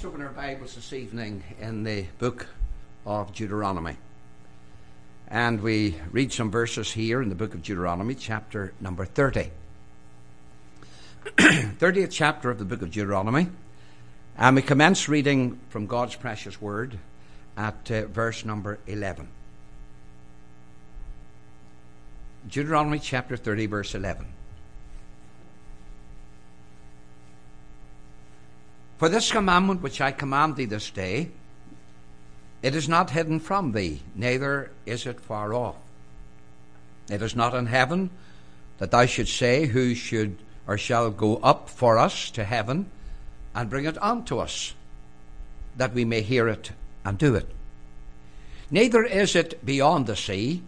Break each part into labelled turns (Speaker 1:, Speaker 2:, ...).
Speaker 1: Let's open our Bibles this evening in the book of Deuteronomy. And we read some verses here in the book of Deuteronomy, chapter number 30. 30th chapter of the book of Deuteronomy. And we commence reading from God's precious word at uh, verse number 11. Deuteronomy chapter 30, verse 11. For this commandment which I command thee this day, it is not hidden from thee, neither is it far off. It is not in heaven that thou should say, Who should or shall go up for us to heaven and bring it unto us, that we may hear it and do it. Neither is it beyond the sea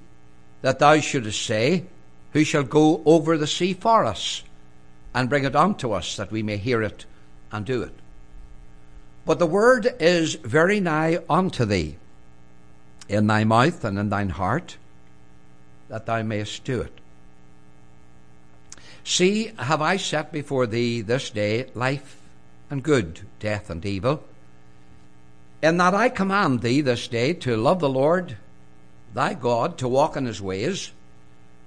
Speaker 1: that thou shouldest say, Who shall go over the sea for us and bring it unto us, that we may hear it and do it. But the word is very nigh unto thee, in thy mouth and in thine heart, that thou mayest do it. See, have I set before thee this day life and good, death and evil, in that I command thee this day to love the Lord thy God, to walk in his ways,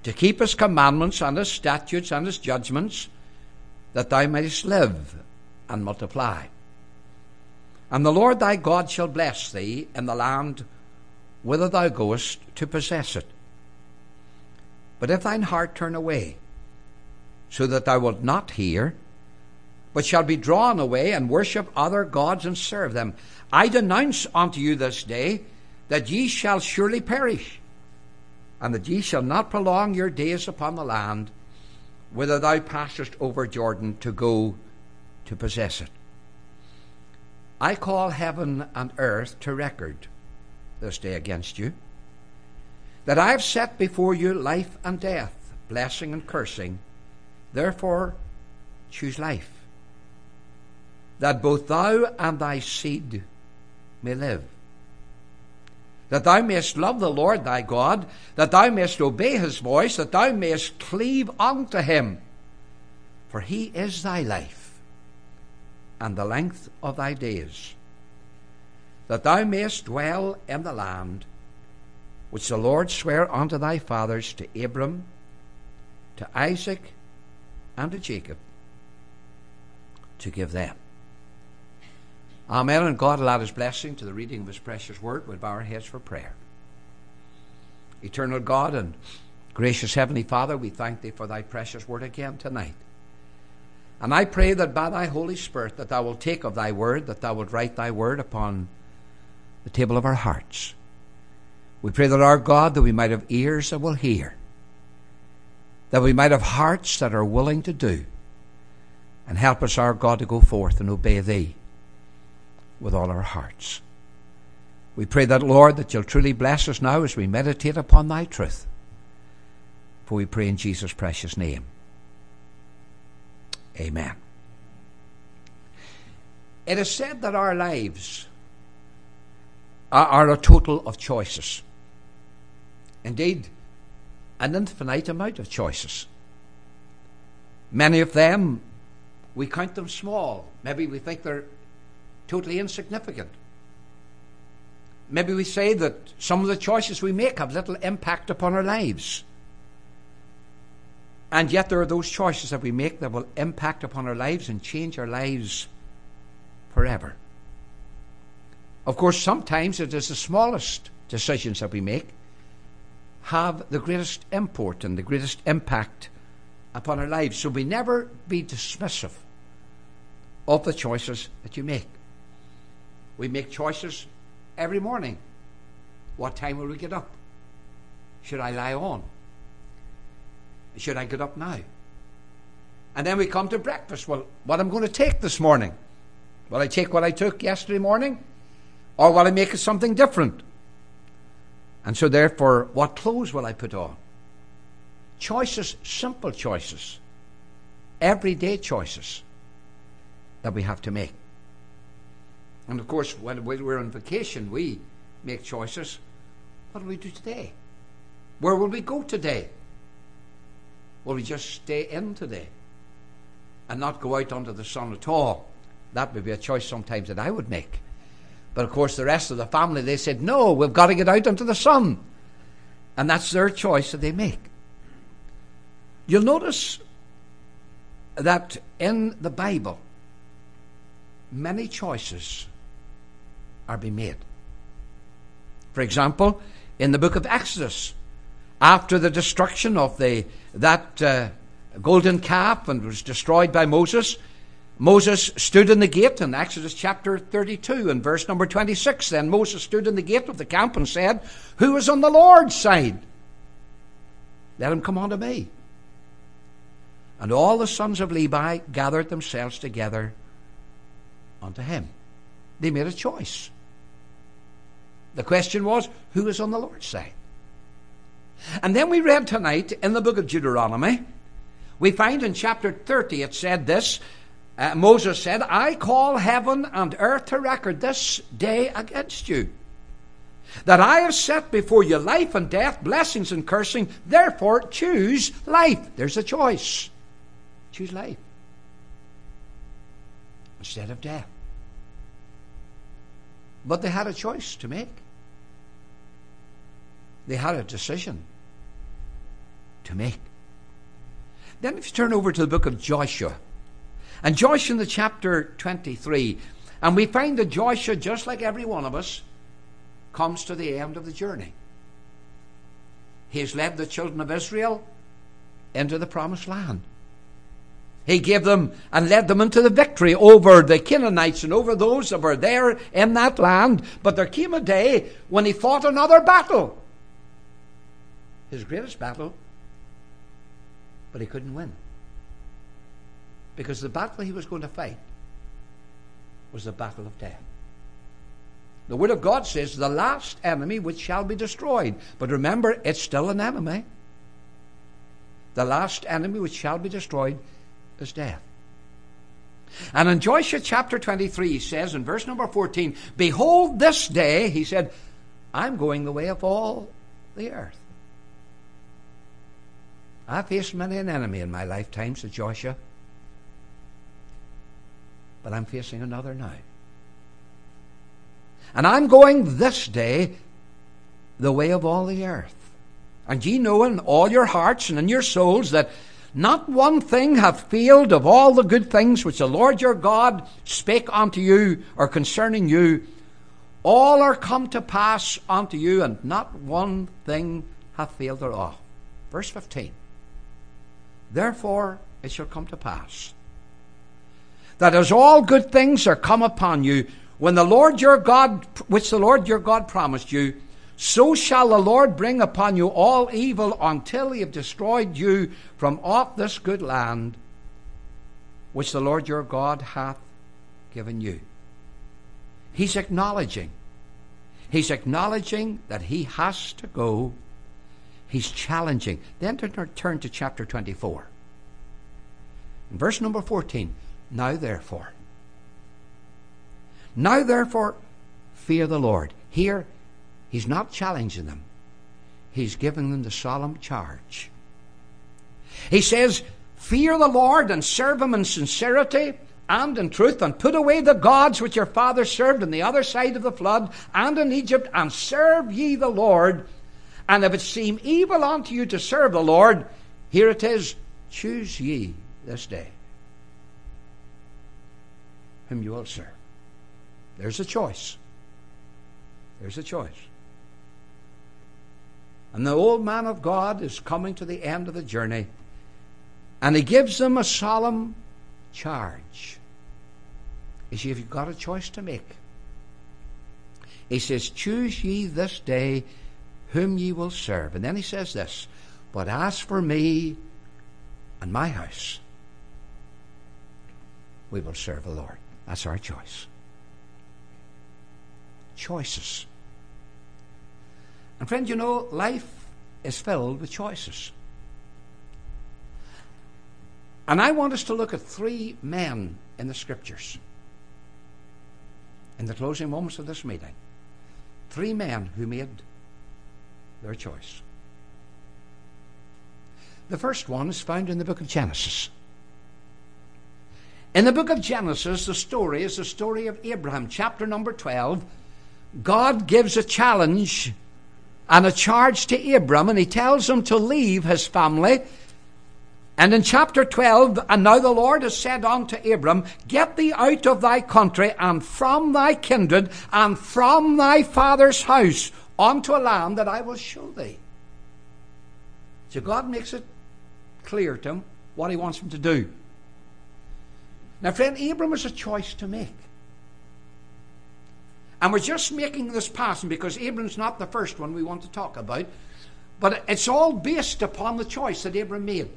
Speaker 1: to keep his commandments and his statutes and his judgments, that thou mayest live and multiply. And the Lord thy God shall bless thee in the land whither thou goest to possess it. But if thine heart turn away, so that thou wilt not hear, but shall be drawn away and worship other gods and serve them, I denounce unto you this day that ye shall surely perish, and that ye shall not prolong your days upon the land whither thou passest over Jordan to go to possess it. I call heaven and earth to record this day against you, that I have set before you life and death, blessing and cursing. Therefore, choose life, that both thou and thy seed may live. That thou mayest love the Lord thy God, that thou mayest obey his voice, that thou mayest cleave unto him. For he is thy life and the length of thy days, that thou mayest dwell in the land which the Lord sware unto thy fathers, to Abram, to Isaac, and to Jacob, to give them. Amen. And God allow his blessing to the reading of his precious word. We'll bow our heads for prayer. Eternal God and gracious Heavenly Father, we thank thee for thy precious word again tonight. And I pray that by thy Holy Spirit that thou wilt take of thy word, that thou wilt write thy word upon the table of our hearts. We pray that our God, that we might have ears that will hear, that we might have hearts that are willing to do, and help us, our God, to go forth and obey thee with all our hearts. We pray that, Lord, that you'll truly bless us now as we meditate upon thy truth. For we pray in Jesus' precious name. Amen. It is said that our lives are, a total of choices. Indeed, an infinite amount of choices. Many of them, we count them small. Maybe we think they're totally insignificant. Maybe we say that some of the choices we make have little impact upon our lives. And yet, there are those choices that we make that will impact upon our lives and change our lives forever. Of course, sometimes it is the smallest decisions that we make have the greatest import and the greatest impact upon our lives. So we never be dismissive of the choices that you make. We make choices every morning. What time will we get up? Should I lie on? Should I get up now? And then we come to breakfast. Well, what I'm going to take this morning? Will I take what I took yesterday morning? Or will I make it something different? And so, therefore, what clothes will I put on? Choices, simple choices, everyday choices that we have to make. And of course, when we're on vacation, we make choices. What do we do today? Where will we go today? Will we just stay in today and not go out under the sun at all? that would be a choice sometimes that I would make. But of course, the rest of the family, they said, no, we've got to get out into the sun. And that's their choice that they make. You'll notice that in the Bible, many choices are being made. For example, in the book of Exodus, after the destruction of the, that uh, golden calf and was destroyed by Moses, Moses stood in the gate in Exodus chapter 32 and verse number 26. Then Moses stood in the gate of the camp and said, Who is on the Lord's side? Let him come unto me. And all the sons of Levi gathered themselves together unto him. They made a choice. The question was, who is on the Lord's side? And then we read tonight in the book of Deuteronomy, we find in chapter 30 it said this uh, Moses said, I call heaven and earth to record this day against you. That I have set before you life and death, blessings and cursing. Therefore, choose life. There's a choice. Choose life instead of death. But they had a choice to make. They had a decision to make. Then, if you turn over to the book of Joshua, and Joshua in the chapter 23, and we find that Joshua, just like every one of us, comes to the end of the journey. He has led the children of Israel into the promised land. He gave them and led them into the victory over the Canaanites and over those that were there in that land. But there came a day when he fought another battle. His greatest battle, but he couldn't win. Because the battle he was going to fight was the battle of death. The Word of God says, the last enemy which shall be destroyed. But remember, it's still an enemy. The last enemy which shall be destroyed is death. And in Joshua chapter 23, he says in verse number 14, Behold, this day, he said, I'm going the way of all the earth. I faced many an enemy in my lifetime, said Joshua but I'm facing another now. And I'm going this day the way of all the earth. And ye know in all your hearts and in your souls that not one thing hath failed of all the good things which the Lord your God spake unto you or concerning you. All are come to pass unto you, and not one thing hath failed thereof. Verse 15. Therefore it shall come to pass that as all good things are come upon you, when the Lord your God, which the Lord your God promised you, so shall the Lord bring upon you all evil until he have destroyed you from off this good land which the Lord your God hath given you. He's acknowledging. He's acknowledging that he has to go. He's challenging. Then turn to chapter 24. In verse number 14. Now therefore. Now therefore, fear the Lord. Here, he's not challenging them, he's giving them the solemn charge. He says, Fear the Lord and serve him in sincerity and in truth, and put away the gods which your fathers served on the other side of the flood and in Egypt, and serve ye the Lord. And if it seem evil unto you to serve the Lord, here it is, choose ye this day whom you will serve. There's a choice. There's a choice. And the old man of God is coming to the end of the journey, and he gives them a solemn charge. He says, You've got a choice to make. He says, Choose ye this day whom ye will serve. And then he says this, But as for me and my house, we will serve the Lord. That's our choice. Choices. And friend, you know, life is filled with choices. And I want us to look at three men in the scriptures in the closing moments of this meeting. Three men who made their choice. The first one is found in the book of Genesis. In the book of Genesis, the story is the story of Abraham, chapter number 12. God gives a challenge and a charge to Abram, and he tells him to leave his family. And in chapter 12, and now the Lord has said unto Abram, Get thee out of thy country and from thy kindred and from thy father's house unto a land that I will show thee. So God makes it clear to him what he wants him to do. Now, friend, Abram has a choice to make. And we're just making this passing because Abram's not the first one we want to talk about, but it's all based upon the choice that Abram made.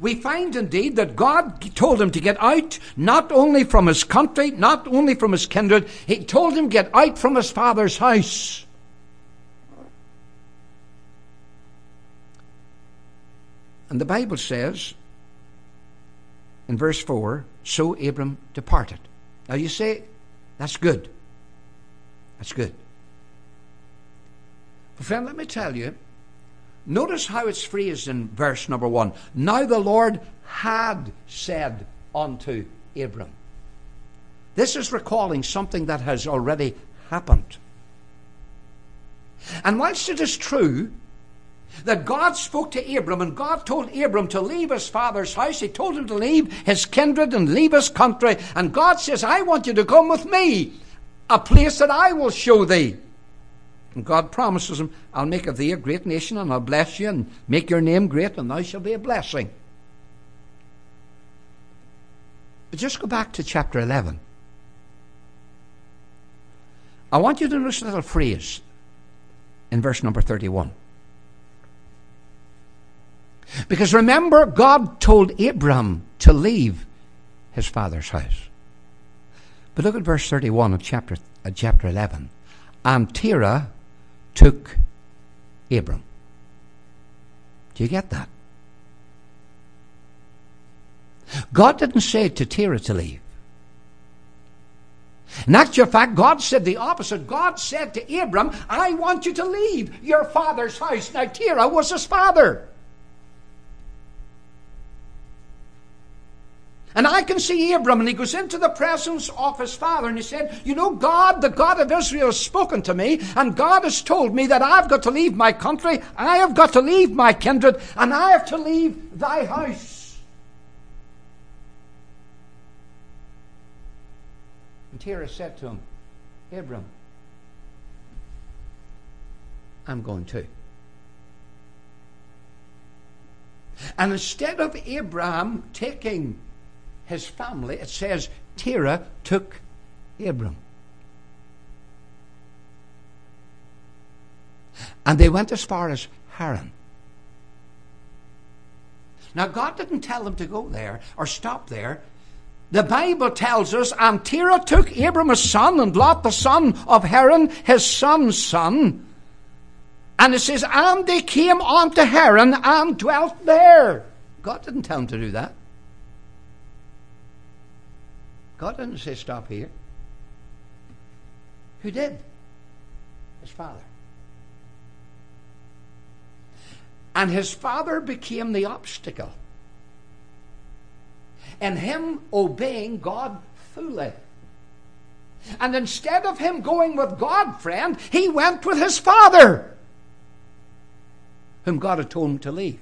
Speaker 1: We find indeed that God told him to get out not only from his country, not only from his kindred, he told him to get out from his father's house. And the Bible says in verse 4 so Abram departed. Now you say, that's good. That's good. But friend, let me tell you, notice how it's phrased in verse number 1. Now the Lord had said unto Abram. This is recalling something that has already happened. And whilst it is true that God spoke to Abram and God told Abram to leave his father's house. He told him to leave his kindred and leave his country. And God says, I want you to come with me, a place that I will show thee. And God promises him, I'll make of thee a great nation and I'll bless you and make your name great and thou shalt be a blessing. But just go back to chapter 11. I want you to notice a little phrase in verse number 31. Because remember, God told Abram to leave his father's house. But look at verse 31 of chapter, uh, chapter 11. And Terah took Abram. Do you get that? God didn't say to Terah to leave. In actual fact, God said the opposite. God said to Abram, I want you to leave your father's house. Now, Terah was his father. And I can see Abram, and he goes into the presence of his father, and he said, You know, God, the God of Israel, has spoken to me, and God has told me that I've got to leave my country, I have got to leave my kindred, and I have to leave thy house. And Terah said to him, Abram, I'm going too. And instead of Abraham taking his family, it says Terah took Abram. And they went as far as Haran. Now, God didn't tell them to go there or stop there. The Bible tells us, and Terah took Abram his son, and Lot the son of Haran, his son's son. And it says, and they came unto Haran and dwelt there. God didn't tell them to do that. God didn't say stop here. Who did? His father. And his father became the obstacle. And him obeying God fully. And instead of him going with God, friend, he went with his father, whom God had told him to leave.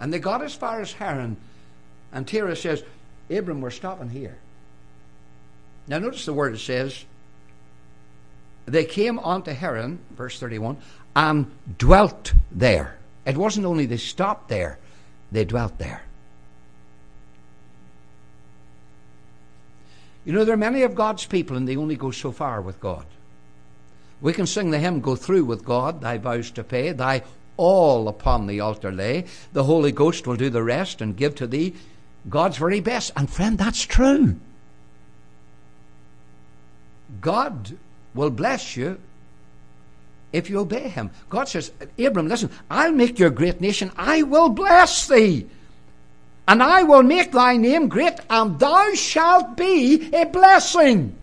Speaker 1: And they got as far as Haran, and Terah says, Abram, we're stopping here. Now notice the word it says, they came unto Haran, verse 31, and dwelt there. It wasn't only they stopped there, they dwelt there. You know, there are many of God's people, and they only go so far with God. We can sing the hymn, Go Through with God, thy vows to pay, thy all upon the altar lay. The Holy Ghost will do the rest and give to thee God's very best. And friend, that's true. God will bless you if you obey him. God says, Abram, listen, I'll make you a great nation. I will bless thee. And I will make thy name great, and thou shalt be a blessing.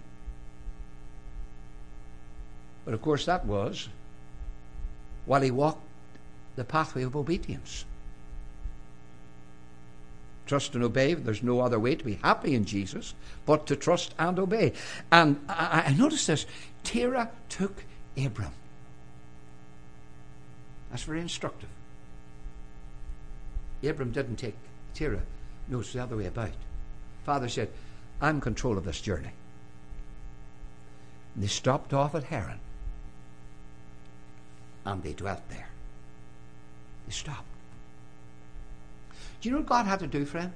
Speaker 1: But of course, that was while he walked the pathway of obedience. Trust and obey. There's no other way to be happy in Jesus but to trust and obey. And I, I noticed this. Terah took Abram. That's very instructive. Abram didn't take Terah. No, it's the other way about. Father said, I'm in control of this journey. And they stopped off at Haran. And they dwelt there. They stopped. Do you know what God had to do, friend?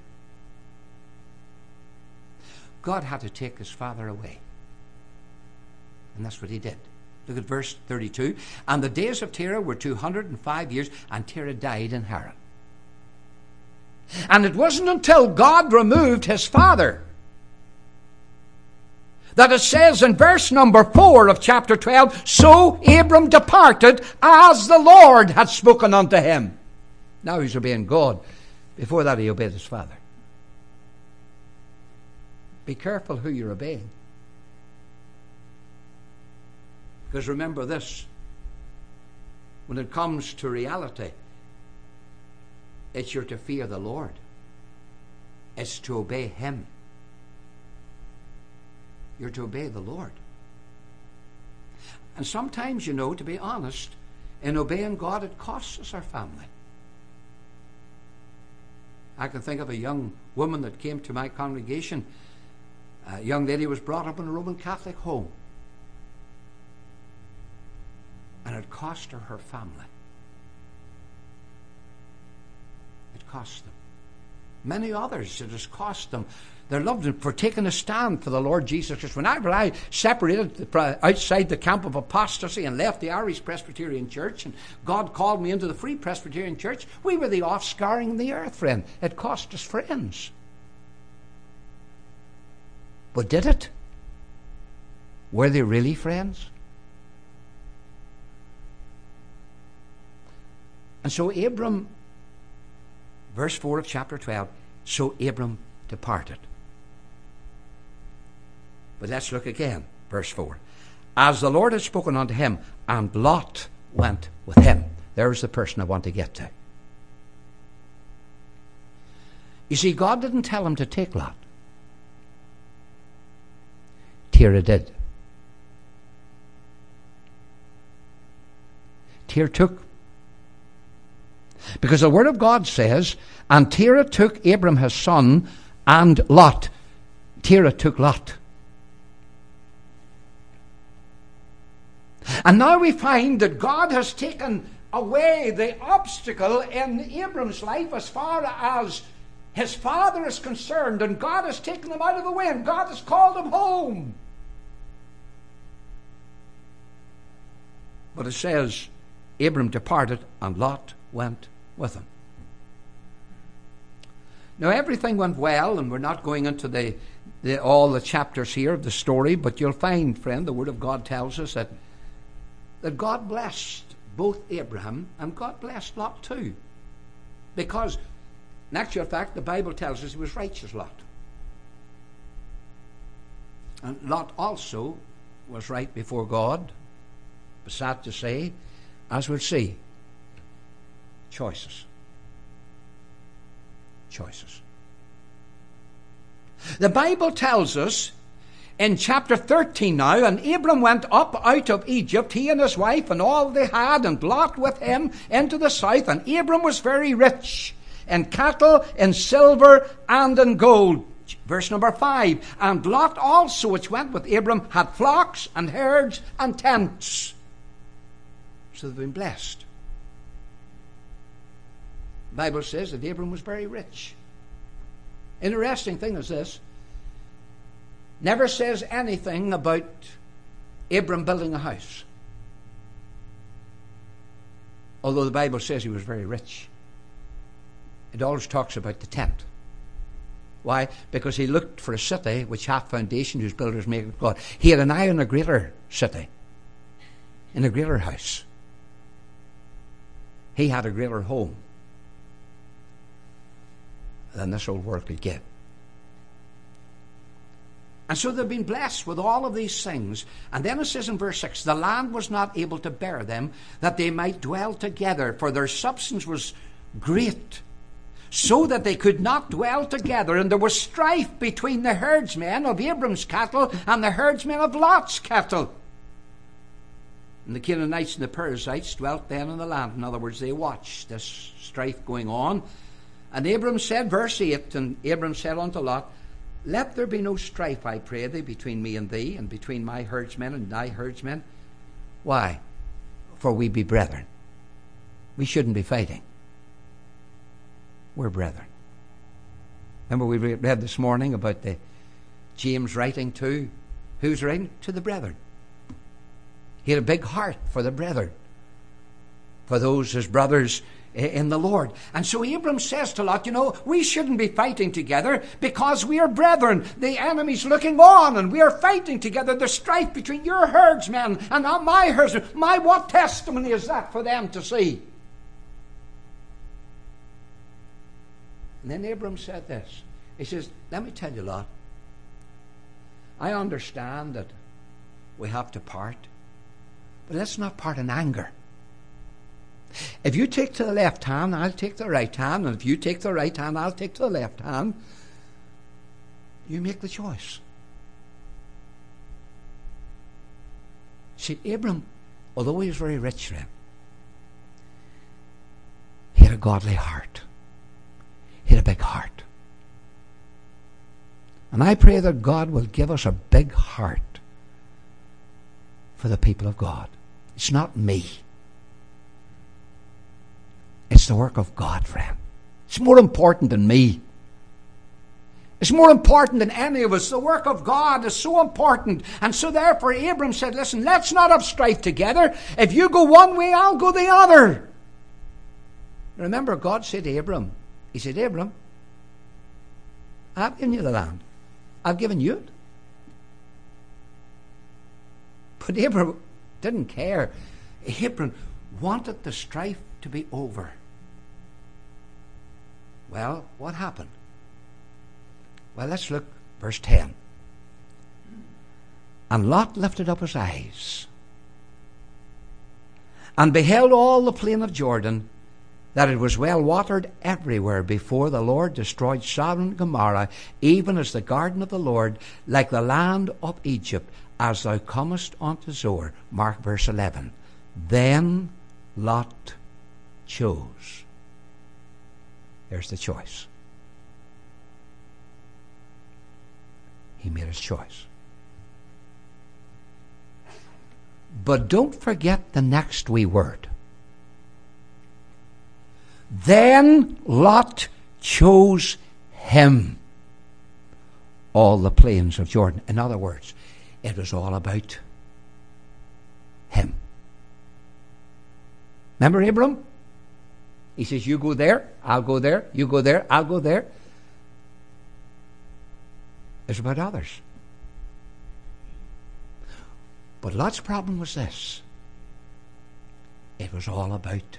Speaker 1: God had to take his father away. And that's what he did. Look at verse 32. And the days of Terah were 205 years, and Terah died in Haran. And it wasn't until God removed his father that it says in verse number 4 of chapter 12 So Abram departed as the Lord had spoken unto him. Now he's obeying God. Before that, he obeyed his father. Be careful who you're obeying. Because remember this when it comes to reality, it's you're to fear the Lord, it's to obey Him. You're to obey the Lord. And sometimes, you know, to be honest, in obeying God, it costs us our family. I can think of a young woman that came to my congregation. A young lady was brought up in a Roman Catholic home. And it cost her her family. It cost them. Many others, it has cost them their loved for taking a stand for the Lord Jesus Christ. Whenever I separated outside the camp of apostasy and left the Irish Presbyterian Church, and God called me into the Free Presbyterian Church, we were the offscouring of the earth, friend. It cost us friends. But did it? Were they really friends? And so Abram, verse 4 of chapter 12, so Abram departed. But let's look again, verse 4. As the Lord had spoken unto him, and Lot went with him. There's the person I want to get to. You see, God didn't tell him to take Lot. Terah did. Terah took. Because the Word of God says, And Terah took Abram his son and Lot. Terah took Lot. And now we find that God has taken away the obstacle in Abram's life as far as his father is concerned, and God has taken him out of the way, and God has called him home. But it says, Abram departed, and Lot went with him. Now, everything went well, and we're not going into the, the, all the chapters here of the story, but you'll find, friend, the Word of God tells us that that God blessed both Abraham and God blessed Lot too. Because, in actual fact, the Bible tells us he was righteous, Lot. And Lot also was right before God. But sad to say, as we'll see, choices. Choices. The Bible tells us in chapter 13 now, and Abram went up out of Egypt, he and his wife, and all they had, and Lot with him into the south. And Abram was very rich in cattle, in silver, and in gold. Verse number 5 And Lot also, which went with Abram, had flocks and herds and tents. So they've been blessed. The Bible says that Abram was very rich. Interesting thing is this never says anything about Abram building a house. Although the Bible says he was very rich. It always talks about the tent. Why? Because he looked for a city which hath foundation, whose builders make God. He had an eye on a greater city, in a greater house. He had a greater home than this old world could give. And so they've been blessed with all of these things. And then it says in verse 6 the land was not able to bear them, that they might dwell together, for their substance was great. so that they could not dwell together, and there was strife between the herdsmen of Abram's cattle and the herdsmen of Lot's cattle. And the Canaanites and the Perizzites dwelt then in the land. In other words, they watched this strife going on. And Abram said, verse 8, and Abram said unto Lot, Let there be no strife, I pray thee, between me and thee, and between my herdsmen and thy herdsmen. Why? For we be brethren. We shouldn't be fighting. We're brethren. Remember, we read this morning about the James writing to who's writing? To the brethren. He had a big heart for the brethren, for those his brothers in the Lord. And so Abram says to Lot, you know, we shouldn't be fighting together because we are brethren. The enemy's looking on and we are fighting together. The strife between your herdsmen and my herdsmen. My, what testimony is that for them to see? And then Abram said this. He says, let me tell you, Lot, I understand that we have to part. But let's not part in anger. If you take to the left hand, I'll take the right hand, and if you take the right hand, I'll take to the left hand. You make the choice. See, Abram, although he was very rich then, he had a godly heart. He had a big heart. And I pray that God will give us a big heart for the people of God. It's not me. It's the work of God, friend. It's more important than me. It's more important than any of us. The work of God is so important. And so therefore Abram said, listen, let's not have strife together. If you go one way, I'll go the other. Remember, God said to Abram, He said, Abram, I've given you the land. I've given you it. But Abram didn't care. Abram wanted the strife to be over. Well, what happened? Well, let's look, verse 10. And Lot lifted up his eyes and beheld all the plain of Jordan, that it was well watered everywhere before the Lord destroyed Sodom and Gomorrah, even as the garden of the Lord, like the land of Egypt, as thou comest unto Zoar. Mark verse 11. Then Lot chose. There's the choice. He made his choice. But don't forget the next wee word. Then Lot chose him all the plains of Jordan. In other words, it was all about him. Remember Abram? He says, You go there, I'll go there, you go there, I'll go there. It's about others. But Lot's problem was this it was all about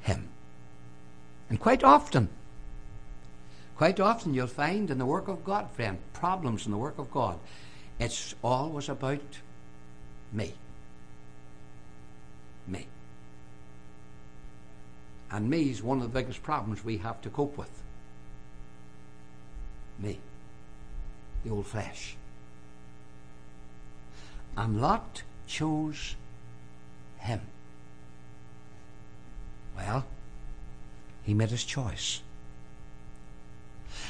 Speaker 1: him. And quite often, quite often you'll find in the work of God, friend, problems in the work of God, it's always about me. Me. And me is one of the biggest problems we have to cope with. Me. The old flesh. And Lot chose him. Well, he made his choice.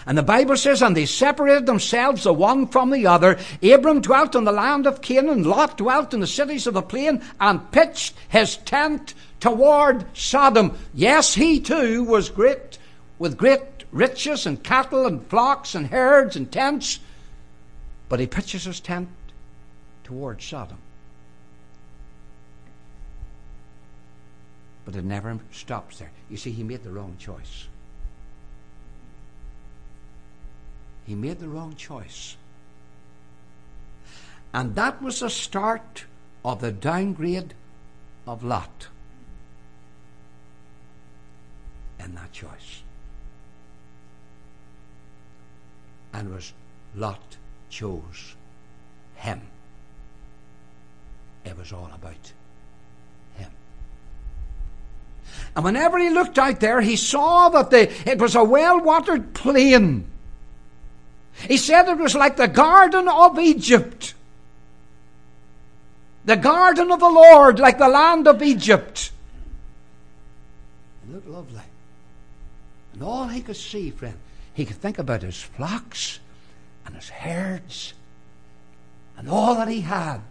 Speaker 1: And the Bible says, And they separated themselves the one from the other. Abram dwelt in the land of Canaan, Lot dwelt in the cities of the plain, and pitched his tent toward Sodom. Yes, he too was great, with great riches and cattle and flocks and herds and tents, but he pitches his tent toward Sodom. But it never stops there. You see, he made the wrong choice. He made the wrong choice. And that was the start of the downgrade of Lot that choice. And was Lot chose him. It was all about him. And whenever he looked out there, he saw that the, it was a well watered plain. He said it was like the Garden of Egypt. The garden of the Lord, like the land of Egypt. It looked lovely. And all he could see, friend, he could think about his flocks and his herds and all that he had.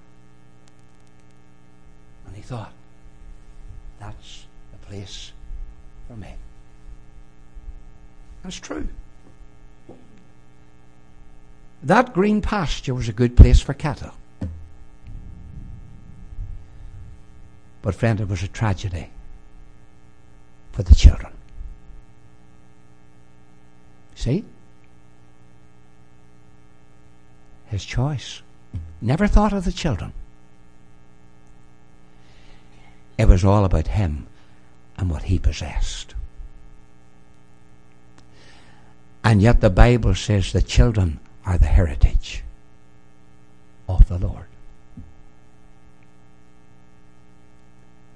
Speaker 1: And he thought, that's the place for me. That's true. That green pasture was a good place for cattle. But, friend, it was a tragedy for the children. See? His choice. Never thought of the children. It was all about him and what he possessed. And yet the Bible says the children are the heritage of the Lord.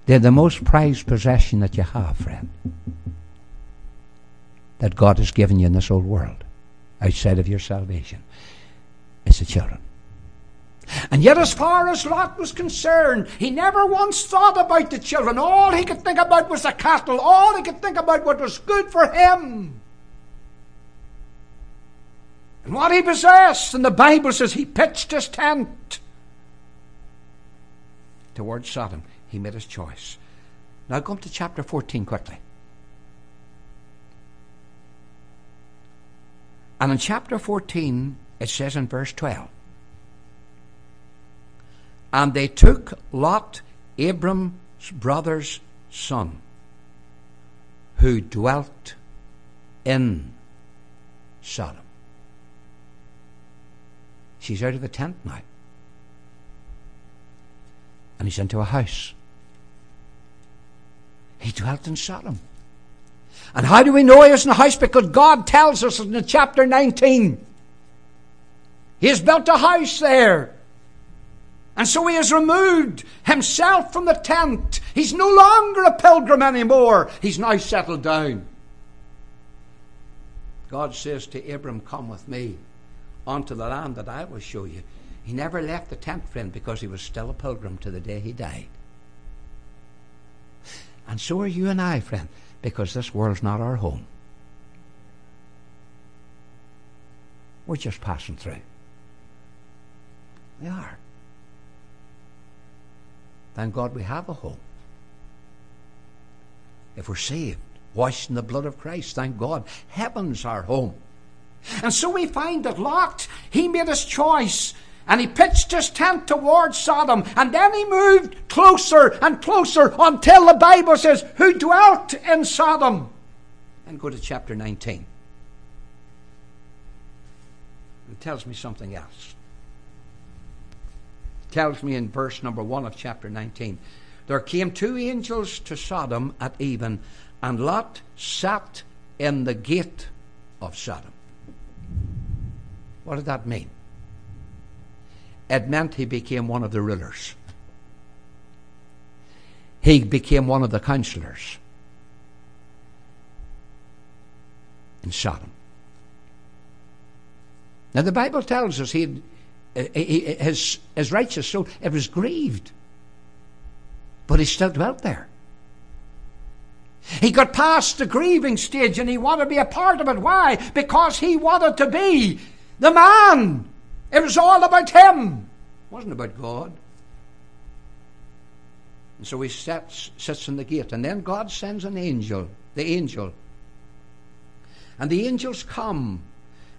Speaker 1: They're the most prized possession that you have, friend, that God has given you in this old world, outside of your salvation. It's the children. And yet, as far as Lot was concerned, he never once thought about the children. All he could think about was the cattle. All he could think about what was good for him. And what he possessed. And the Bible says he pitched his tent towards Sodom. He made his choice. Now come to chapter 14 quickly. And in chapter 14, it says in verse 12 And they took Lot, Abram's brother's son, who dwelt in Sodom. She's out of the tent now. And he's into a house. He dwelt in Sodom. And how do we know he is in the house? Because God tells us in chapter 19. He has built a house there. And so he has removed himself from the tent. He's no longer a pilgrim anymore. He's now settled down. God says to Abram, Come with me unto the land that I will show you. He never left the tent, friend, because he was still a pilgrim to the day he died. And so are you and I, friend, because this world's not our home. We're just passing through. We are. Thank God we have a home. If we're saved, washed in the blood of Christ, thank God, heaven's our home. And so we find that Lot, he made his choice and he pitched his tent towards Sodom, and then he moved closer and closer until the Bible says, Who dwelt in Sodom? And go to chapter 19. It tells me something else. It tells me in verse number 1 of chapter 19 There came two angels to Sodom at even, and Lot sat in the gate of Sodom. What did that mean? It meant he became one of the rulers. He became one of the counselors in Sodom. Now the Bible tells us he, he his his righteous soul it was grieved, but he still dwelt there. He got past the grieving stage and he wanted to be a part of it. Why? Because he wanted to be the man it was all about him. It wasn't about God. And so he sits, sits in the gate. And then God sends an angel, the angel. And the angels come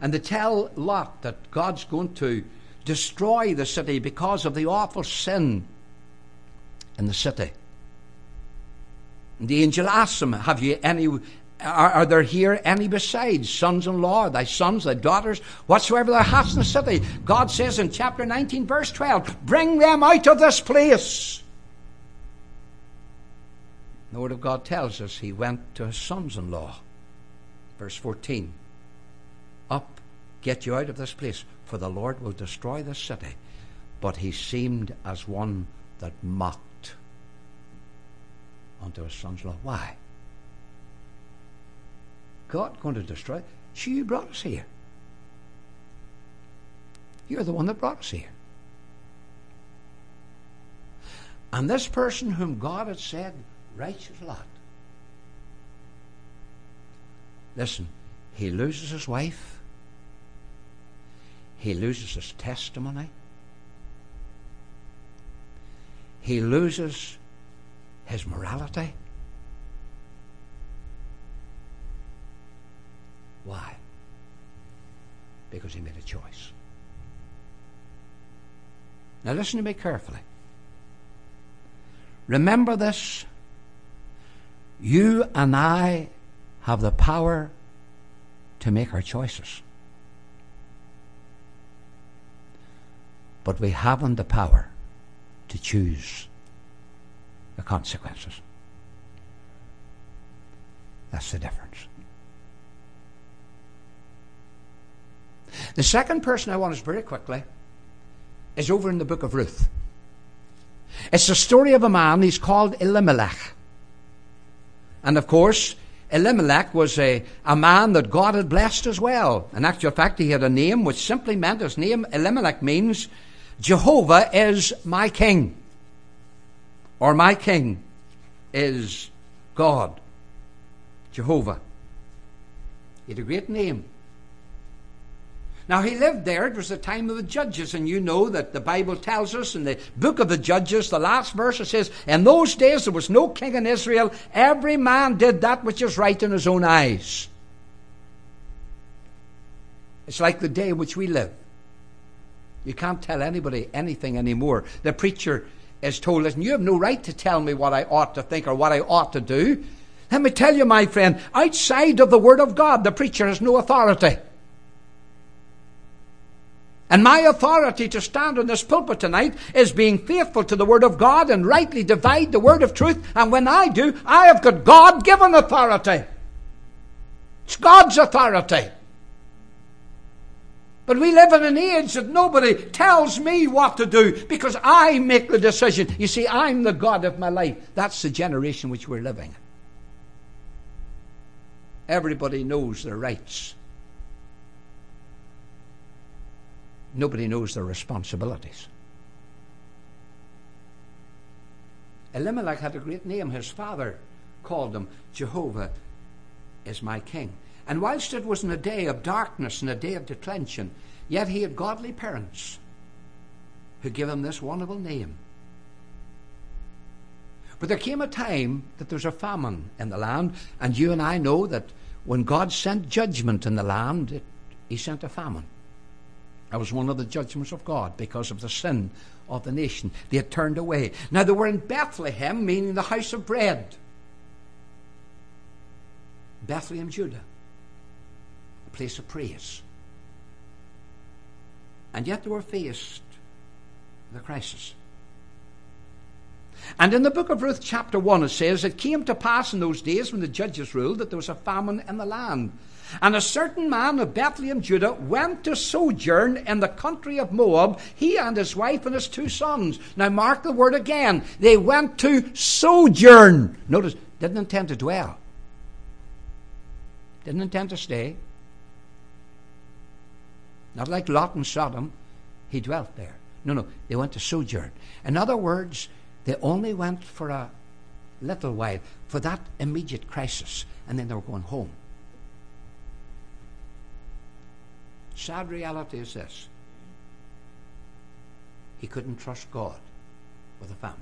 Speaker 1: and they tell Lot that God's going to destroy the city because of the awful sin in the city. And the angel asks him, Have you any are, are, there here any besides sons in law, thy sons, thy daughters, whatsoever thou hast in the city? God says in chapter 19, verse 12, Bring them out of this place. The Word of God tells us he went to his sons in law. Verse 14, Up, get you out of this place, for the Lord will destroy this city. But he seemed as one that mocked unto his sons in law. Why? God going to destroy? She you brought us here. You're the one that brought us here. And this person whom God had said, righteous lot. Listen, he loses his wife. He loses his testimony. He loses his morality. Why? Because he made a choice. Now, listen to me carefully. Remember this. You and I have the power to make our choices. But we haven't the power to choose the consequences. That's the difference. The second person I want us very quickly is over in the book of Ruth. It's the story of a man, he's called Elimelech. And of course, Elimelech was a, a man that God had blessed as well. In actual fact, he had a name which simply meant his name, Elimelech, means Jehovah is my king. Or my king is God. Jehovah. He had a great name. Now, he lived there. It was the time of the judges, and you know that the Bible tells us in the book of the Judges, the last verse, it says, In those days there was no king in Israel. Every man did that which is right in his own eyes. It's like the day in which we live. You can't tell anybody anything anymore. The preacher is told, Listen, you have no right to tell me what I ought to think or what I ought to do. Let me tell you, my friend, outside of the Word of God, the preacher has no authority. And my authority to stand on this pulpit tonight is being faithful to the Word of God and rightly divide the Word of truth. And when I do, I have got God given authority. It's God's authority. But we live in an age that nobody tells me what to do because I make the decision. You see, I'm the God of my life. That's the generation which we're living. Everybody knows their rights. Nobody knows their responsibilities. Elimelech had a great name. His father called him Jehovah is my king. And whilst it was in a day of darkness and a day of declension, yet he had godly parents who gave him this wonderful name. But there came a time that there was a famine in the land, and you and I know that when God sent judgment in the land, it, he sent a famine. That was one of the judgments of God because of the sin of the nation. They had turned away. Now they were in Bethlehem, meaning the house of bread. Bethlehem, Judah, a place of praise. And yet they were faced with a crisis. And in the book of Ruth, chapter 1, it says, It came to pass in those days when the judges ruled that there was a famine in the land. And a certain man of Bethlehem, Judah, went to sojourn in the country of Moab, he and his wife and his two sons. Now, mark the word again. They went to sojourn. Notice, didn't intend to dwell, didn't intend to stay. Not like Lot and Sodom, he dwelt there. No, no, they went to sojourn. In other words, they only went for a little while, for that immediate crisis, and then they were going home. Sad reality is this he couldn't trust God with a famine.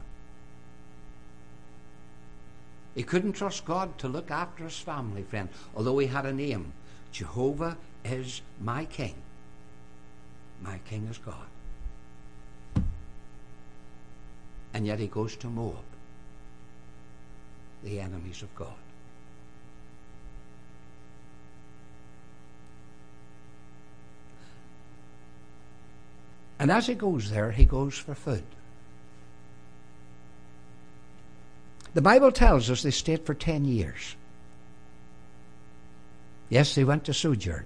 Speaker 1: He couldn't trust God to look after his family, friend, although he had a name. Jehovah is my king. My king is God. And yet he goes to Moab, the enemies of God. And as he goes there, he goes for food. The Bible tells us they stayed for 10 years. Yes, they went to sojourn.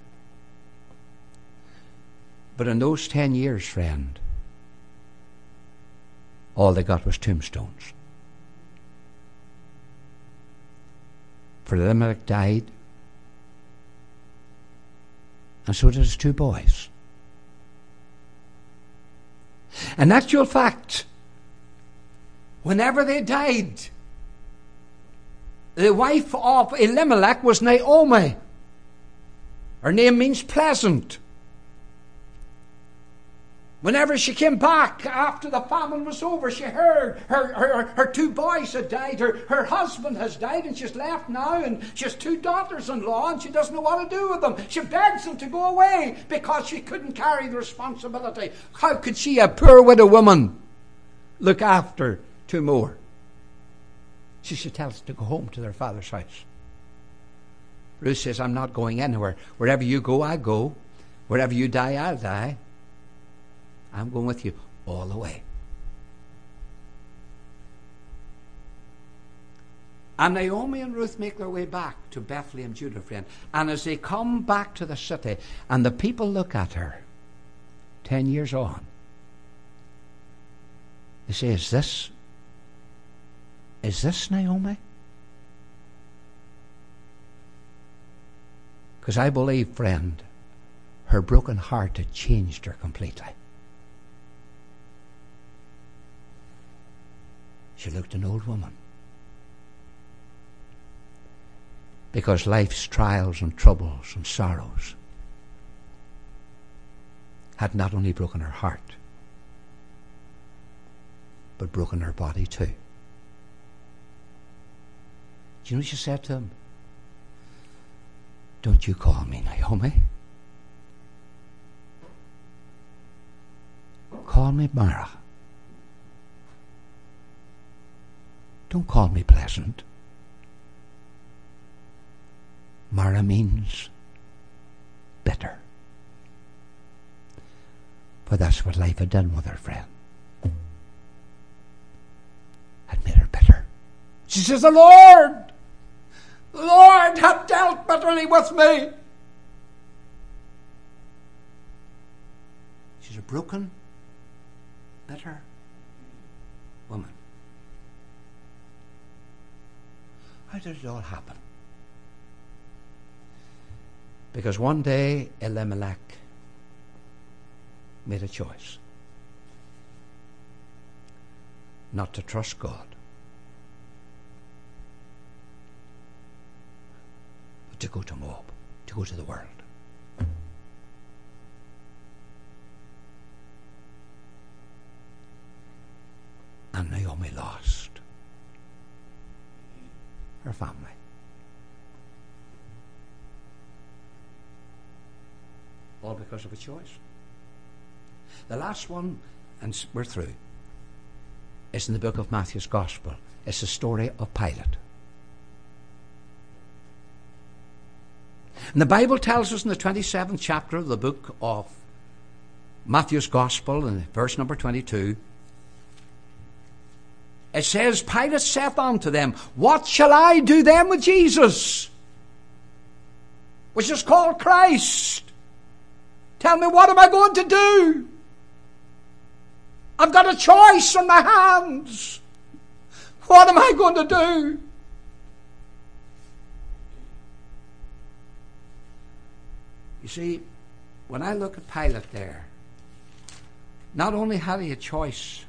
Speaker 1: But in those 10 years, friend, all they got was tombstones. For Elimelech died, And so did his two boys. In actual fact, whenever they died, the wife of Elimelech was Naomi. Her name means pleasant. Whenever she came back after the famine was over, she heard her, her, her two boys had died, her, her husband has died, and she's left now, and she has two daughters in law, and she doesn't know what to do with them. She begs them to go away because she couldn't carry the responsibility. How could she, a poor widow woman, look after two more? She should tell them to go home to their father's house. Ruth says, I'm not going anywhere. Wherever you go, I go. Wherever you die, I'll die. I'm going with you all the way. And Naomi and Ruth make their way back to Bethlehem, Judah, friend. And as they come back to the city, and the people look at her, ten years on, they say, Is this is this Naomi? Because I believe, friend, her broken heart had changed her completely. She looked an old woman. Because life's trials and troubles and sorrows had not only broken her heart, but broken her body too. Do you know what she said to him? Don't you call me Naomi. Call me Mara. Don't call me pleasant. Mara means bitter. For that's what life had done with her friend. Had made her bitter. She says, The Lord, the Lord hath dealt bitterly with me. She's a broken, bitter woman. How did it all happen? Because one day Elimelech made a choice not to trust God, but to go to Moab, to go to the world. And Naomi lost her family. All because of a choice. The last one, and we're through, is in the book of Matthew's Gospel. It's the story of Pilate. And the Bible tells us in the 27th chapter of the book of Matthew's Gospel, in verse number 22, it says, Pilate saith unto them, What shall I do then with Jesus? Which is called Christ. Tell me, what am I going to do? I've got a choice in my hands. What am I going to do? You see, when I look at Pilate there, not only had he a choice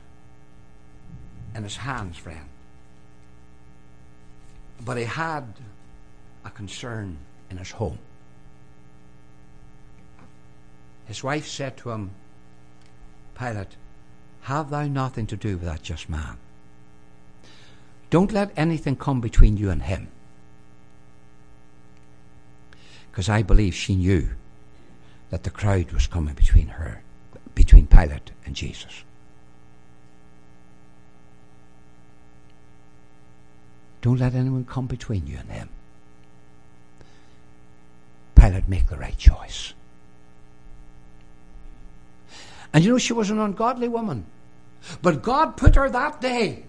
Speaker 1: in his hands, friend. But he had a concern in his home. His wife said to him, Pilate, have thou nothing to do with that just man. Don't let anything come between you and him. Because I believe she knew that the crowd was coming between her, between Pilate and Jesus. Don't let anyone come between you and him. Pilate make the right choice. And you know, she was an ungodly woman. But God put her that day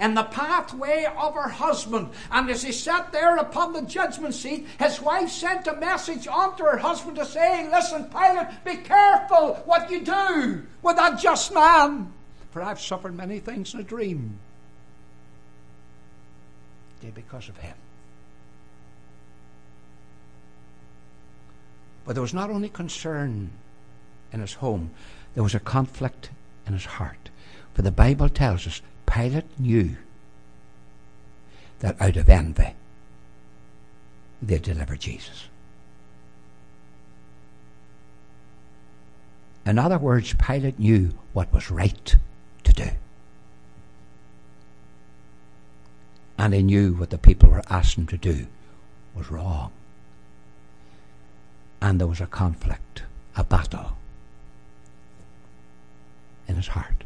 Speaker 1: in the pathway of her husband. And as he sat there upon the judgment seat, his wife sent a message on to her husband to say, Listen, Pilate, be careful what you do with that just man. For I've suffered many things in a dream because of him. But there was not only concern in his home, there was a conflict in his heart. For the Bible tells us Pilate knew that out of envy they delivered Jesus. In other words, Pilate knew what was right to do. And he knew what the people were asking him to do was wrong. And there was a conflict, a battle in his heart.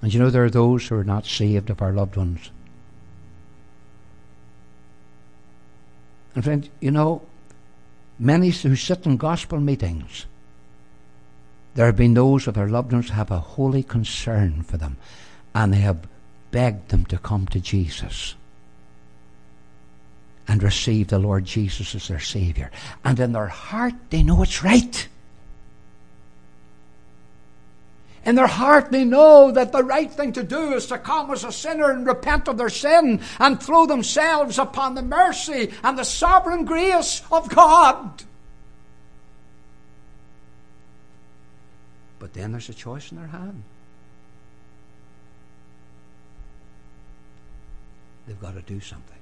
Speaker 1: And you know, there are those who are not saved of our loved ones. And friend, you know, many who sit in gospel meetings, there have been those of their loved ones have a holy concern for them, and they have begged them to come to Jesus and receive the Lord Jesus as their Saviour. And in their heart, they know it's right. In their heart, they know that the right thing to do is to come as a sinner and repent of their sin and throw themselves upon the mercy and the sovereign grace of God. But then there's a choice in their hand. They've got to do something.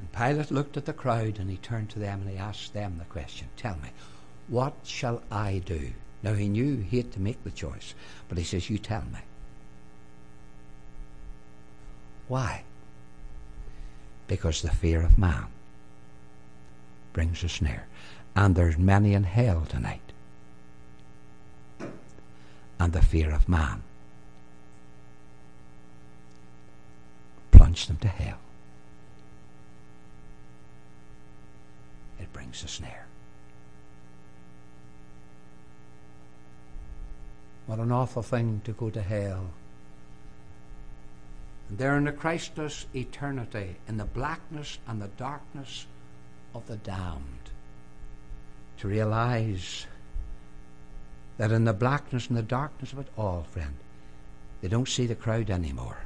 Speaker 1: And Pilate looked at the crowd and he turned to them and he asked them the question Tell me, what shall I do? Now he knew he had to make the choice, but he says, You tell me. Why? Because the fear of man brings a snare. And there's many in hell tonight. And the fear of man plunged them to hell. It brings a snare. What an awful thing to go to hell. And there in the Christless eternity, in the blackness and the darkness of the damned, to realize that in the blackness and the darkness of it all, friend, they don't see the crowd anymore.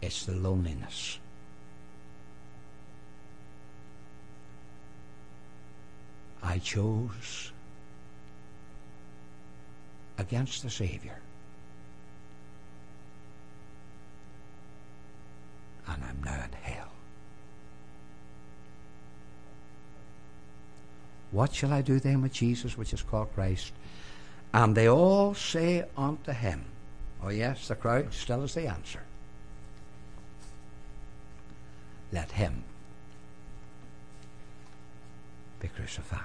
Speaker 1: It's the loneliness I chose against the Savior. And I'm now in hell. What shall I do then with Jesus, which is called Christ? And they all say unto him, Oh, yes, the crowd still is the answer. Let him be crucified.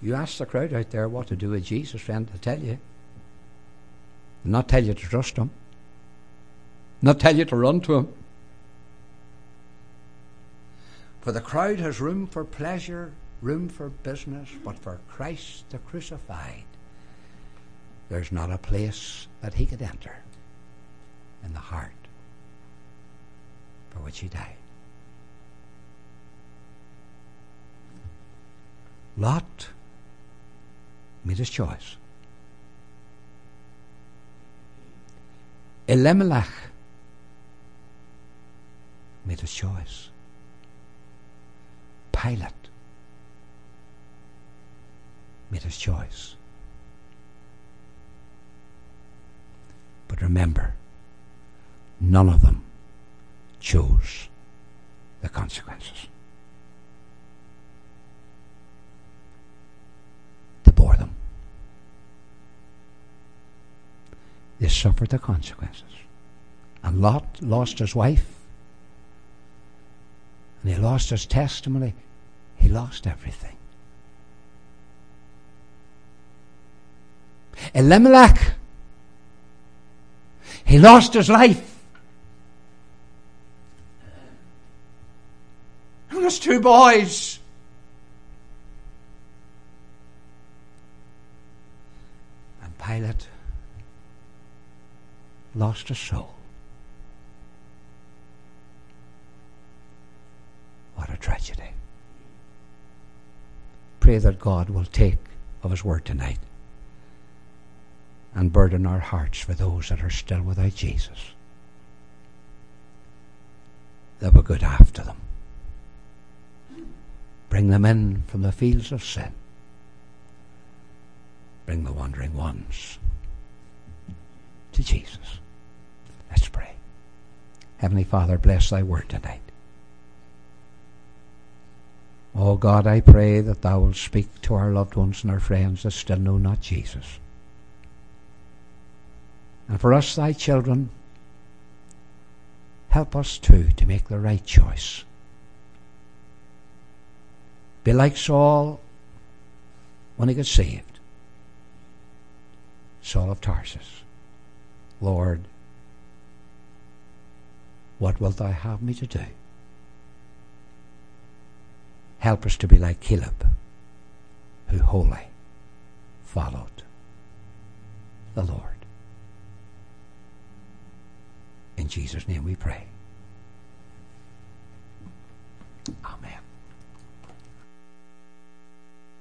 Speaker 1: You ask the crowd out there what to do with Jesus, friend, they'll tell you. They'll not tell you to trust him. Not tell you to run to him. For the crowd has room for pleasure, room for business, but for Christ the crucified, there's not a place that he could enter in the heart for which he died. Lot made his choice. Elimelech made his choice. Pilate made his choice. But remember, none of them chose the consequences. bore them. They suffered the consequences. And Lot lost his wife, and he lost his testimony. He lost everything. Elimelech, he lost his life. And his two boys. And Pilate lost a soul. What a tragedy. Pray that God will take of His word tonight and burden our hearts for those that are still without Jesus. That we good after them. Bring them in from the fields of sin. Bring the wandering ones to Jesus. Let's pray. Heavenly Father, bless thy word tonight. Oh God, I pray that thou wilt speak to our loved ones and our friends that still know not Jesus. And for us, thy children, help us too to make the right choice. Be like Saul when he got saved. Saul of Tarsus. Lord, what wilt thou have me to do? Help us to be like Caleb, who wholly followed the Lord. In Jesus' name we pray. Amen.